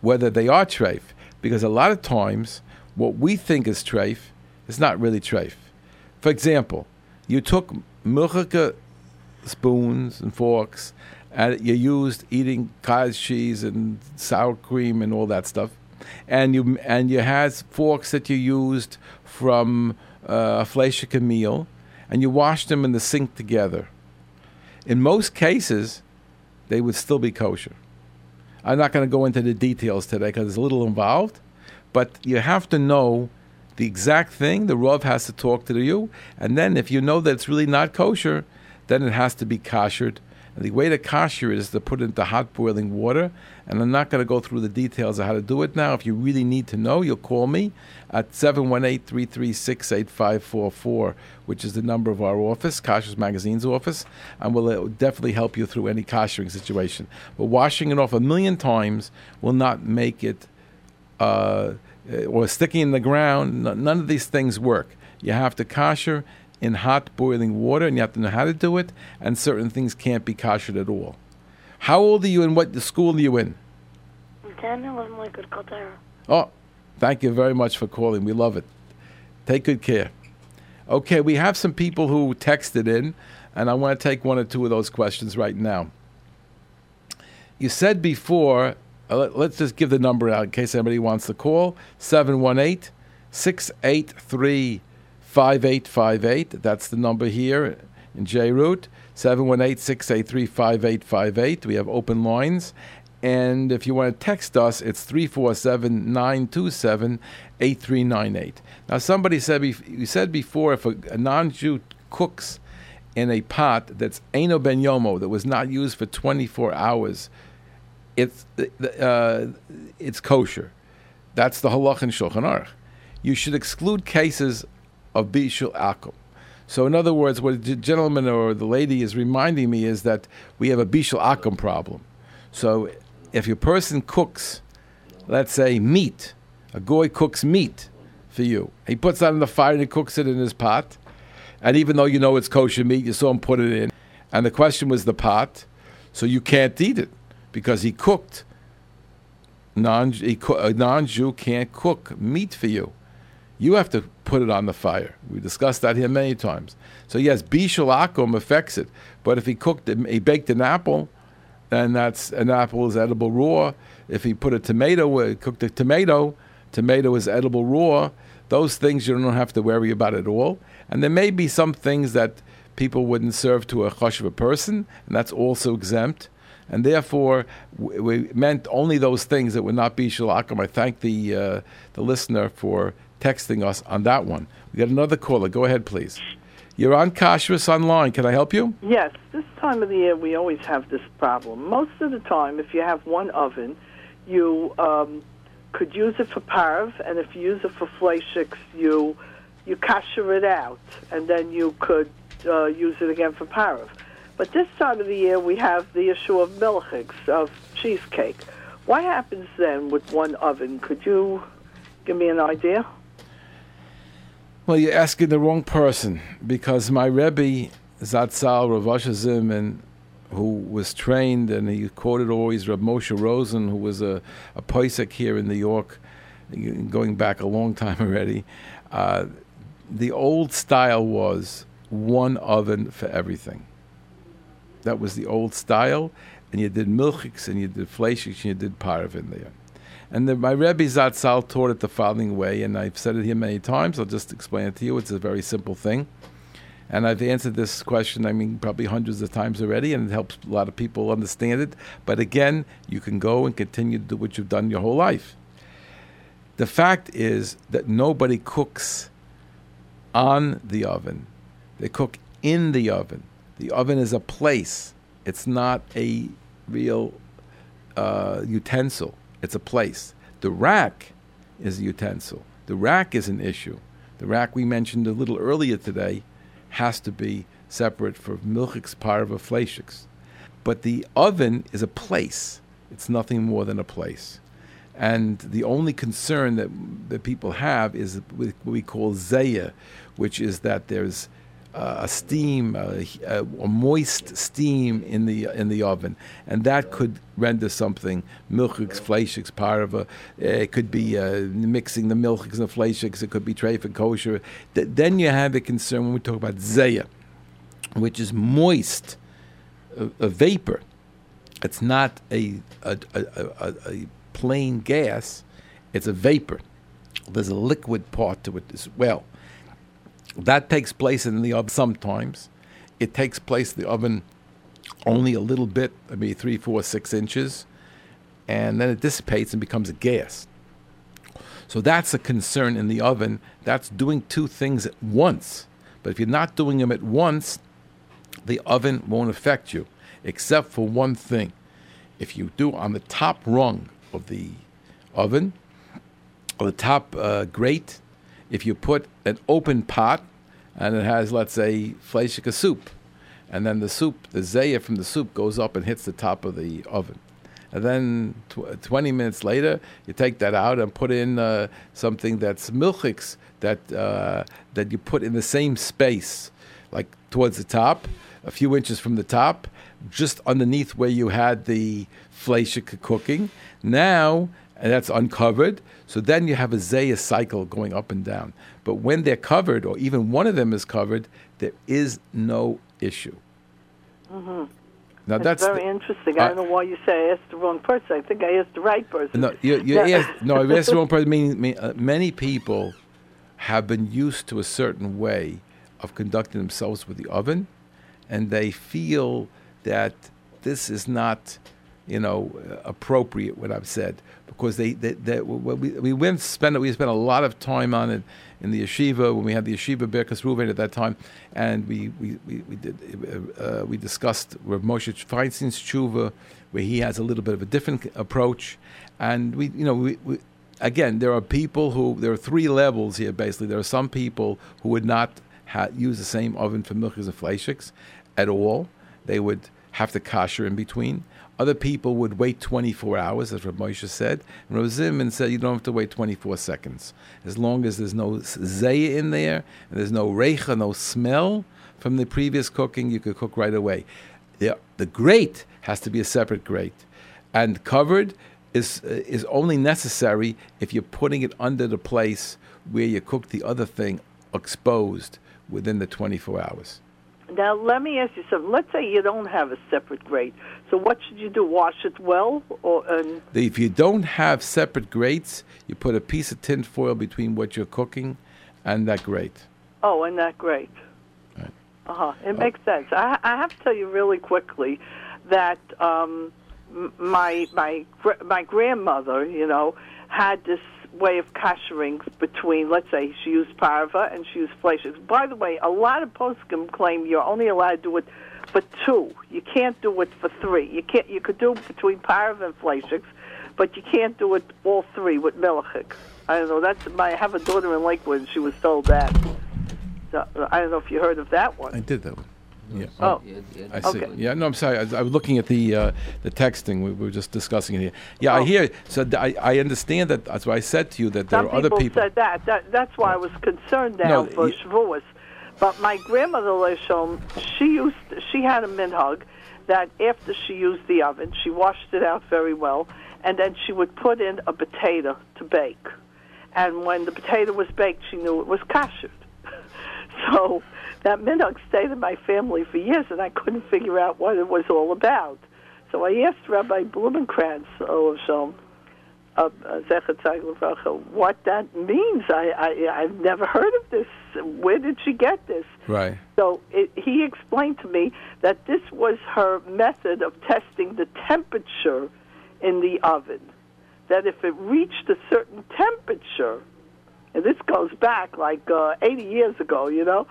whether they are treif, because a lot of times what we think is treif is not really treif. For example, you took milchika spoons and forks, and you used eating cottage cheese and sour cream and all that stuff, and you and you had forks that you used from uh, a fleishika meal, and you washed them in the sink together. In most cases, they would still be kosher. I'm not going to go into the details today because it's a little involved, but you have to know the exact thing. The Rav has to talk to you, and then if you know that it's really not kosher, then it has to be koshered. And the way to kosher it is to put it into hot boiling water. And I'm not going to go through the details of how to do it now. If you really need to know, you'll call me at 718-336-8544, which is the number of our office, Kashrus Magazine's office, and we'll uh, definitely help you through any koshering situation. But washing it off a million times will not make it uh, or sticking in the ground. None of these things work. You have to kosher in hot boiling water, and you have to know how to do it. And certain things can't be koshered at all. How old are you, and what school are you in? I'm ten. I wasn't like good Kaltara. Oh, thank you very much for calling. We love it. Take good care. Okay, we have some people who texted in, and I want to take one or two of those questions right now. You said before, uh, let, us just give the number out in case anybody wants to call 718 683 5858. That's the number here in J Root 718 683 5858. We have open lines. And if you want to text us, it's 347 927 8398. Now, somebody said, you said before if a, a non Jew cooks in a pot that's Eino Ben Yomo, that was not used for 24 hours, it's, uh, it's kosher. That's the halach in Shulchan Aruch. You should exclude cases of bishul akum. So, in other words, what the gentleman or the lady is reminding me is that we have a bishul akum problem. So, if your person cooks, let's say meat, a goy cooks meat for you, he puts that in the fire and he cooks it in his pot, and even though you know it's kosher meat, you saw him put it in, and the question was the pot, so you can't eat it because he cooked non a uh, non-Jew can't cook meat for you. You have to put it on the fire. We discussed that here many times. So yes, bishul akum affects it, but if he cooked, he baked an apple, then that's an apple is edible raw. If he put a tomato, uh, cooked a tomato, tomato is edible raw. Those things you don't have to worry about at all. And there may be some things that people wouldn't serve to a chashuva person, and that's also exempt. And therefore, we meant only those things that would not be shalakim. I thank the uh, the listener for texting us on that one. We got another caller. Go ahead, please. You're on Kashrus Online. Can I help you? Yes. This time of the year, we always have this problem. Most of the time, if you have one oven, you um, could use it for parv, and if you use it for fleischiks, you you kasher it out, and then you could uh, use it again for parv. But this time of the year, we have the issue of milchiks, of cheesecake. What happens then with one oven? Could you give me an idea? Well, you're asking the wrong person because my Rebbe, Zatzal Rav Zimmerman, who was trained and he quoted always Rav Moshe Rosen, who was a, a Poisek here in New York, going back a long time already. Uh, the old style was one oven for everything. That was the old style, and you did milchiks and you did fleischiks and you did parv in there. And the, my Rebbe Zatzal taught it the following way, and I've said it here many times. I'll just explain it to you. It's a very simple thing. And I've answered this question, I mean, probably hundreds of times already, and it helps a lot of people understand it. But again, you can go and continue to do what you've done your whole life. The fact is that nobody cooks on the oven, they cook in the oven. The oven is a place, it's not a real uh, utensil, it's a place. The rack is a utensil, the rack is an issue. The rack we mentioned a little earlier today has to be separate for milchiks, parva, fleischiks. But the oven is a place. It's nothing more than a place. And the only concern that, that people have is what we call zaya, which is that there's a steam, a, a, moist steam in the in the oven, and that could render something milchiks, fleischiks, parva. It could be uh, mixing the milchiks and the fleischiks. It could be treif and kosher. Th- then you have a concern when we talk about zeya, which is moist, a, a vapor. It's not a a, a plain gas; it's a vapor. There's a liquid part to it as well. That takes place in the oven sometimes. It takes place in the oven only a little bit, maybe three, four, six inches, and then it dissipates and becomes a gas. So that's a concern in the oven. That's doing two things at once. But if you're not doing them at once, the oven won't affect you, except for one thing. If you do on the top rung of the oven, or the top uh, grate, if you put an open pot and it has, let's say, fleishika soup, and then the soup, the zaya from the soup goes up and hits the top of the oven. And then tw- 20 minutes later, you take that out and put in uh, something that's milchiks that, uh, that you put in the same space, like towards the top, a few inches from the top, just underneath where you had the fleishika cooking. Now, and that's uncovered. So then you have a Zayas cycle going up and down. But when they're covered, or even one of them is covered, there is no issue. Mm-hmm. Now that's, that's very the, interesting. I don't know why you say I asked the wrong person. I think I asked the right person. No, you, you asked, no, I asked the wrong person. Meaning, mean, uh, many people have been used to a certain way of conducting themselves with the oven, and they feel that this is not, you know, appropriate. What I've said because they, they, they we, we went spend we spent a lot of time on it in the yeshiva when we had the yeshiva Birkas Ruven at that time, and we we, we, we did uh, we discussed Rav Moshe Feinstein's tshuva, where he has a little bit of a different approach, and we you know we, we again there are people who there are three levels here basically. There are some people who would not ha- use the same oven for milchiks and fleischiks at all. They would have to kasher in between. Other people would wait 24 hours, as Rabbi Moshe said. And Rav Zimmerman said you don't have to wait 24 seconds. As long as there's no zayah in there, and there's no reicha, no smell from the previous cooking, you could cook right away. The, the grate has to be a separate grate. And covered, is uh, is only necessary if you're putting it under the place where you cook the other thing exposed within the 24 hours. Now, let me ask you something. Let's say you don't have a separate grate. So, what should you do? Wash it well, or and If you don't have separate grates, you put a piece of tin foil between what you're cooking and that grate. oh, and that grate. Right. Uh huh. It makes sense. I, I have to tell you really quickly that um, my my my grandmother, you know, had this way of kashering between, let's say, she used parva and she used fleischiks. By the way, a lot of poskim claim you're only allowed to do it for two. You can't do it for three. You can't. You could do it between parva and fleischiks, but you can't do it all three with milchik. I don't know. That's my. I have a daughter in Lakewood. and She was told that. So, I don't know if you heard of that one. I did that one. Yeah. Oh. I see. Okay. Yeah, no, I'm sorry. I, was- I was looking at the uh, the texting. We were just discussing it here. Yeah, I Oh. hear. So th- I, I understand that. That's why I said to you that there Some are other people, people. said that. that. That's why I was concerned now No, for y- Shavuos. But my grandmother Leshom, she used she had a minhag that after she used the oven, she washed it out very well, and then she would put in a potato to bake. And when the potato was baked, she knew it was kashered. so that minhag stayed in my family for years, and I couldn't figure out what it was all about. So I asked Rabbi Blumenkrantz, oh, Shalom, uh, Zechat Tzag Levracha, what that means. I, I, I've never heard of this. Where did she get this? Right. So it, he explained to me that this was her method of testing the temperature in the oven. That if it reached a certain temperature, and this goes back like uh, 80 years ago, you know,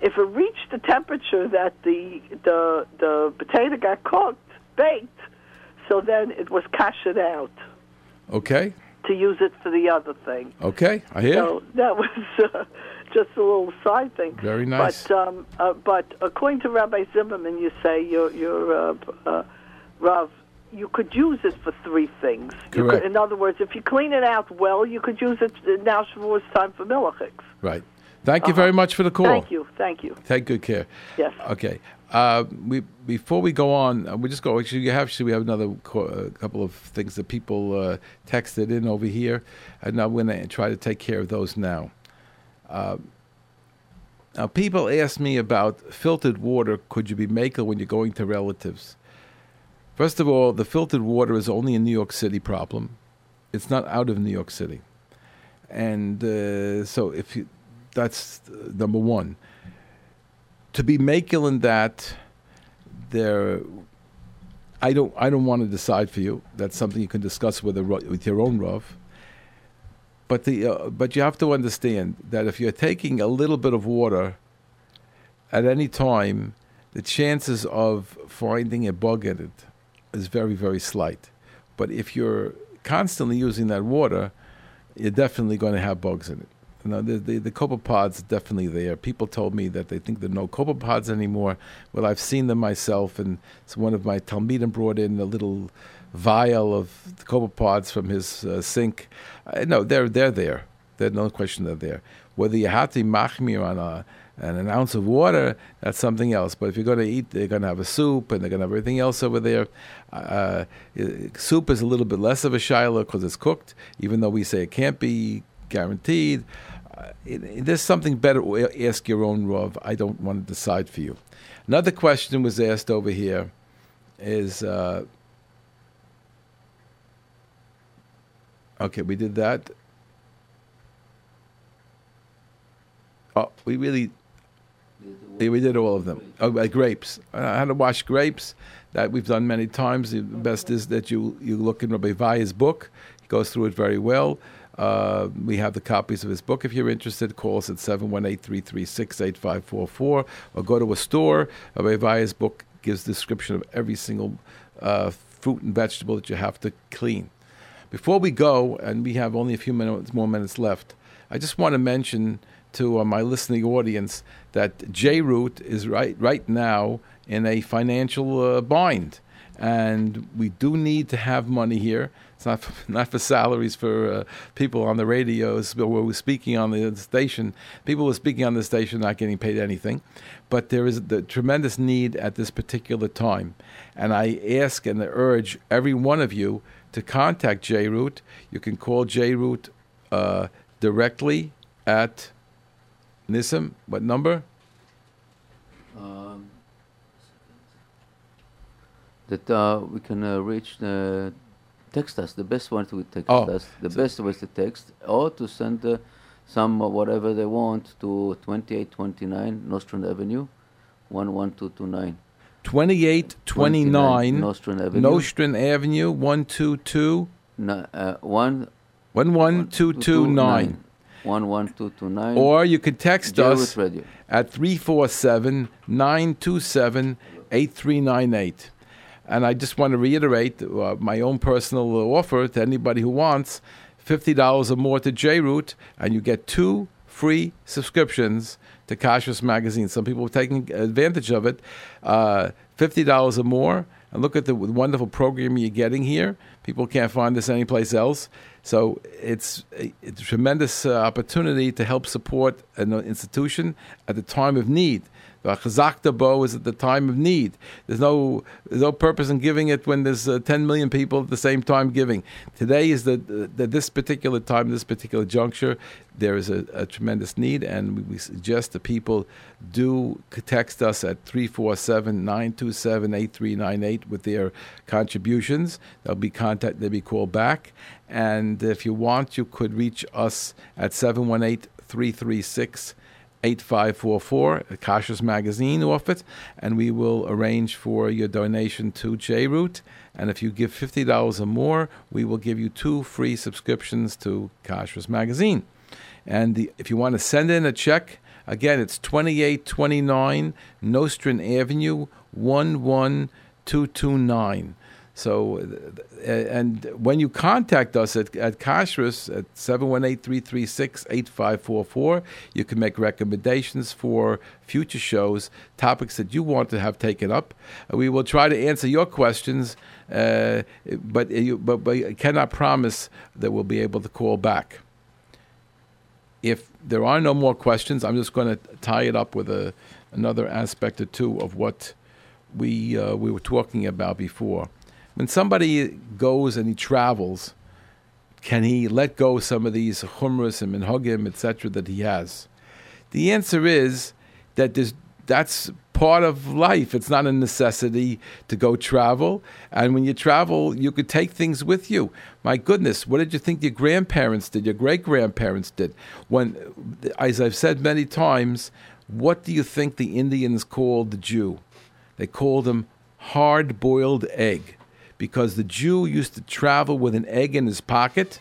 if it reached the temperature that the the the potato got cooked, baked, so then it was cashed out Okay. to use it for the other thing. Okay. I hear. So that was uh, just a little side thing. Very nice. But um, uh, but according to Rabbi Zimmerman, you say you're you're uh, uh, Rav. You could use it for three things. You Correct. Could, in other words, if you clean it out well, you could use it. uh, Now Shavuos time for milchiks. Right. Thank you very much for the call. Uh-huh. Thank you, thank you. Take good care. Yes. Okay. Uh, we before we go on, uh, we just go. Actually, you have actually we have another co- uh, couple of things that people uh, texted in over here, and I'm going to try to take care of those now. Uh, now, people ask me about filtered water. Could you be making when you're going to relatives? First of all, the filtered water is only a New York City problem. It's not out of New York City, and uh, so if you, that's number one to be making in that there I don't I don't want to decide for you. That's something you can discuss with a, with your own Rav. But the uh, but you have to understand that if you're taking a little bit of water at any time, the chances of finding a bug in it is very very slight. But if you're constantly using that water, you're definitely going to have bugs in it. You know, the, the, the copepods definitely there. People told me that they think there are no copepods anymore. Well, I've seen them myself, and so one of my Talmidim brought in a little vial of copepods from his uh, sink. Uh, no, they're, they're there. There's no question they're there. Whether you have to machmir on a, and an ounce of water, that's something else. But if you're going to eat, they're going to have a soup, and they're going to have everything else over there. Uh, uh, soup is a little bit less of a shaila because it's cooked, even though we say it can't be guaranteed. Uh, it, it- there's something better. Ask your own Rav. I don't want to decide for you. Another question was asked over here is uh, okay, we did that. Oh, we really, yeah, we did all of them. Oh, uh, grapes. Uh, how to wash grapes. That we've done many times. The best is that you you look in Rabbi Vaye's book. He goes through it very well. Uh, we have the copies of his book. If you're interested, call us at 718-336-8544 or go to a store. Rabbi Vaye's book gives description of every single uh, fruit and vegetable that you have to clean. Before we go, and we have only a few minutes, more minutes left, I just want to mention to uh, my listening audience that J Root is right right now in a financial uh, bind, and we do need to have money here. It's not for, not for salaries for uh, people on the radios but we're speaking on the station. People who are speaking on the station not getting paid anything, but there is the tremendous need at this particular time, and I ask and urge every one of you to contact JRoot, you can call JRoot uh, directly at Nissim. What number? Um, that uh, we can uh, reach the text us. The best one to text Oh, us. The best was to text or to send uh, some uh, whatever they want to 2829 Nostrand Avenue, 11229. 2829 Nostrand Avenue. Nostrand Avenue, 122 No, uh, one 11229. 11229. Or you could text us Radio. at 347 927 8398. And I just want to reiterate uh, my own personal offer to anybody who wants $50 or more to JRoot, and you get two free subscriptions to Kashrus Magazine. Some people are taking advantage of it. Uh, $50 or more. And look at the wonderful program you're getting here. People can't find this anyplace else. So it's a, a tremendous uh, opportunity to help support an institution at the time of need. The Chazak Bo is at the time of need. There's no there's no purpose in giving it when there's uh, 10 million people at the same time giving. Today is the, the this particular time, this particular juncture, there is a, a tremendous need, and we, suggest that people do text us at 347 927 8398 with their contributions. They'll be contact, they'll be called back. And if you want, you could reach us at 718 336 8544, Kashrus Magazine office, and we will arrange for your donation to JRoot. And if you give $50 or more, we will give you two free subscriptions to Kashrus Magazine. And the, if you want to send in a check, again, it's 2829 Nostrand Avenue, 11229. So, and when you contact us at, at Kashrus at 718-336-8544, you can make recommendations for future shows, topics that you want to have taken up. Uh, we will try to answer your questions, uh, but, you, but, but I cannot promise that we'll be able to call back. If there are no more questions, I'm just going to tie it up with a, another aspect or two of what we, uh, we were talking about before when somebody goes and he travels, can he let go some of these humras and minhagim, etc., that he has? The answer is that that's part of life. It's not a necessity to go travel. And when you travel, you could take things with you. My goodness, what did you think your grandparents did, your great grandparents did? When, as I've said many times, what do you think the Indians called the Jew? They called him hard boiled egg because the Jew used to travel with an egg in his pocket.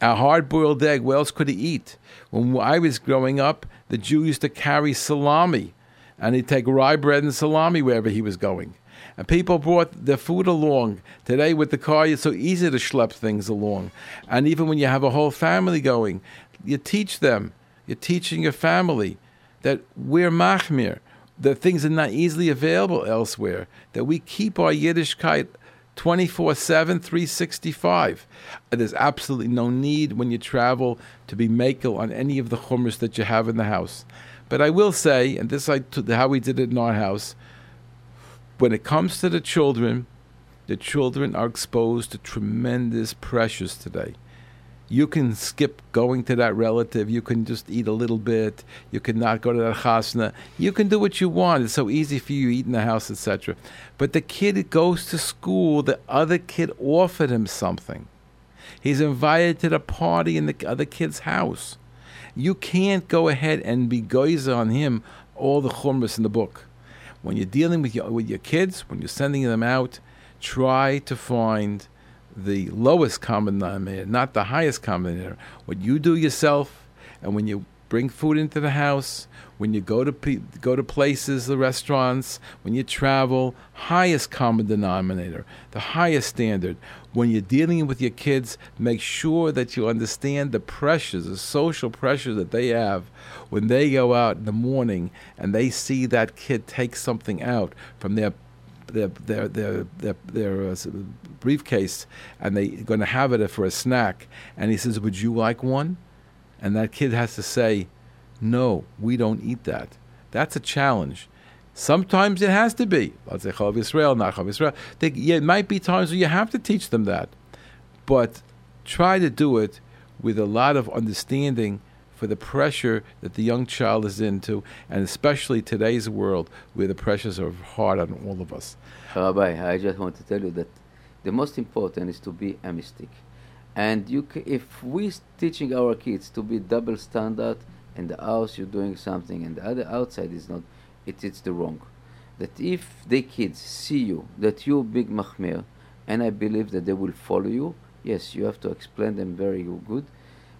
A hard boiled egg, what else could he eat? When I was growing up, the Jew used to carry salami, and he'd take rye bread and salami wherever he was going. And people brought their food along. Today, with the car, it's so easy to schlep things along. And even when you have a whole family going, you teach them, you're teaching your family that we're machmir, that things are not easily available elsewhere, that we keep our Yiddishkeit 24 7, 365. There's absolutely no need when you travel to be makel on any of the chumras that you have in the house. But I will say, and this is how we did it in our house, when it comes to the children, the children are exposed to tremendous pressures today. You can skip going to that relative. You can just eat a little bit. You can not go to that chasna. You can do what you want. It's so easy for you to eat in the house, etc. But the kid goes to school. The other kid offered him something. He's invited to the party in the other kid's house. You can't go ahead and be gozer on him all the chumras in the book. When you're dealing with your, with your kids, when you're sending them out, try to find the lowest common denominator, not the highest common denominator. What you do yourself, and when you bring food into the house, when you go to pe- go to places, the restaurants, when you travel, highest common denominator, the highest standard. When you're dealing with your kids, make sure that you understand the pressures, the social pressures that they have when they go out in the morning and they see that kid take something out from their their their their their, their uh, briefcase and they're going to have it for a snack. And he says, "Would you like one?" And that kid has to say, "No, we don't eat that." That's a challenge. Sometimes it has to be. Let's say Israel, not Israel. It might be times where you have to teach them that. but try to do it with a lot of understanding for the pressure that the young child is into, and especially today's world where the pressures are hard on all of us. Rabbi, I just want to tell you that the most important is to be a mystic. And you, c- if we're teaching our kids to be double standard, in the house you're doing something, and the other outside is not, it, it's the wrong. That if the kids see you, that you're big machmir, and I believe that they will follow you, yes, you have to explain them very good,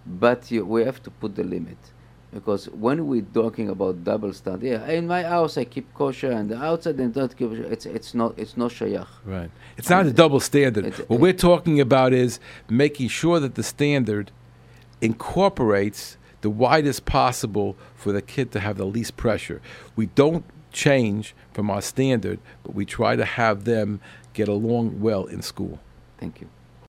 but you, we have to put the limit. Because when we're talking about double standard, yeah, in my house I keep kosher, and the outside I don't keep kosher. It's it's not it's not shayach. Right. It's not a double standard. It's- what we're talking about is making sure that the standard incorporates the widest possible for the kid to have the least pressure. We don't change from our standard, but we try to have them get along well in school. Thank you.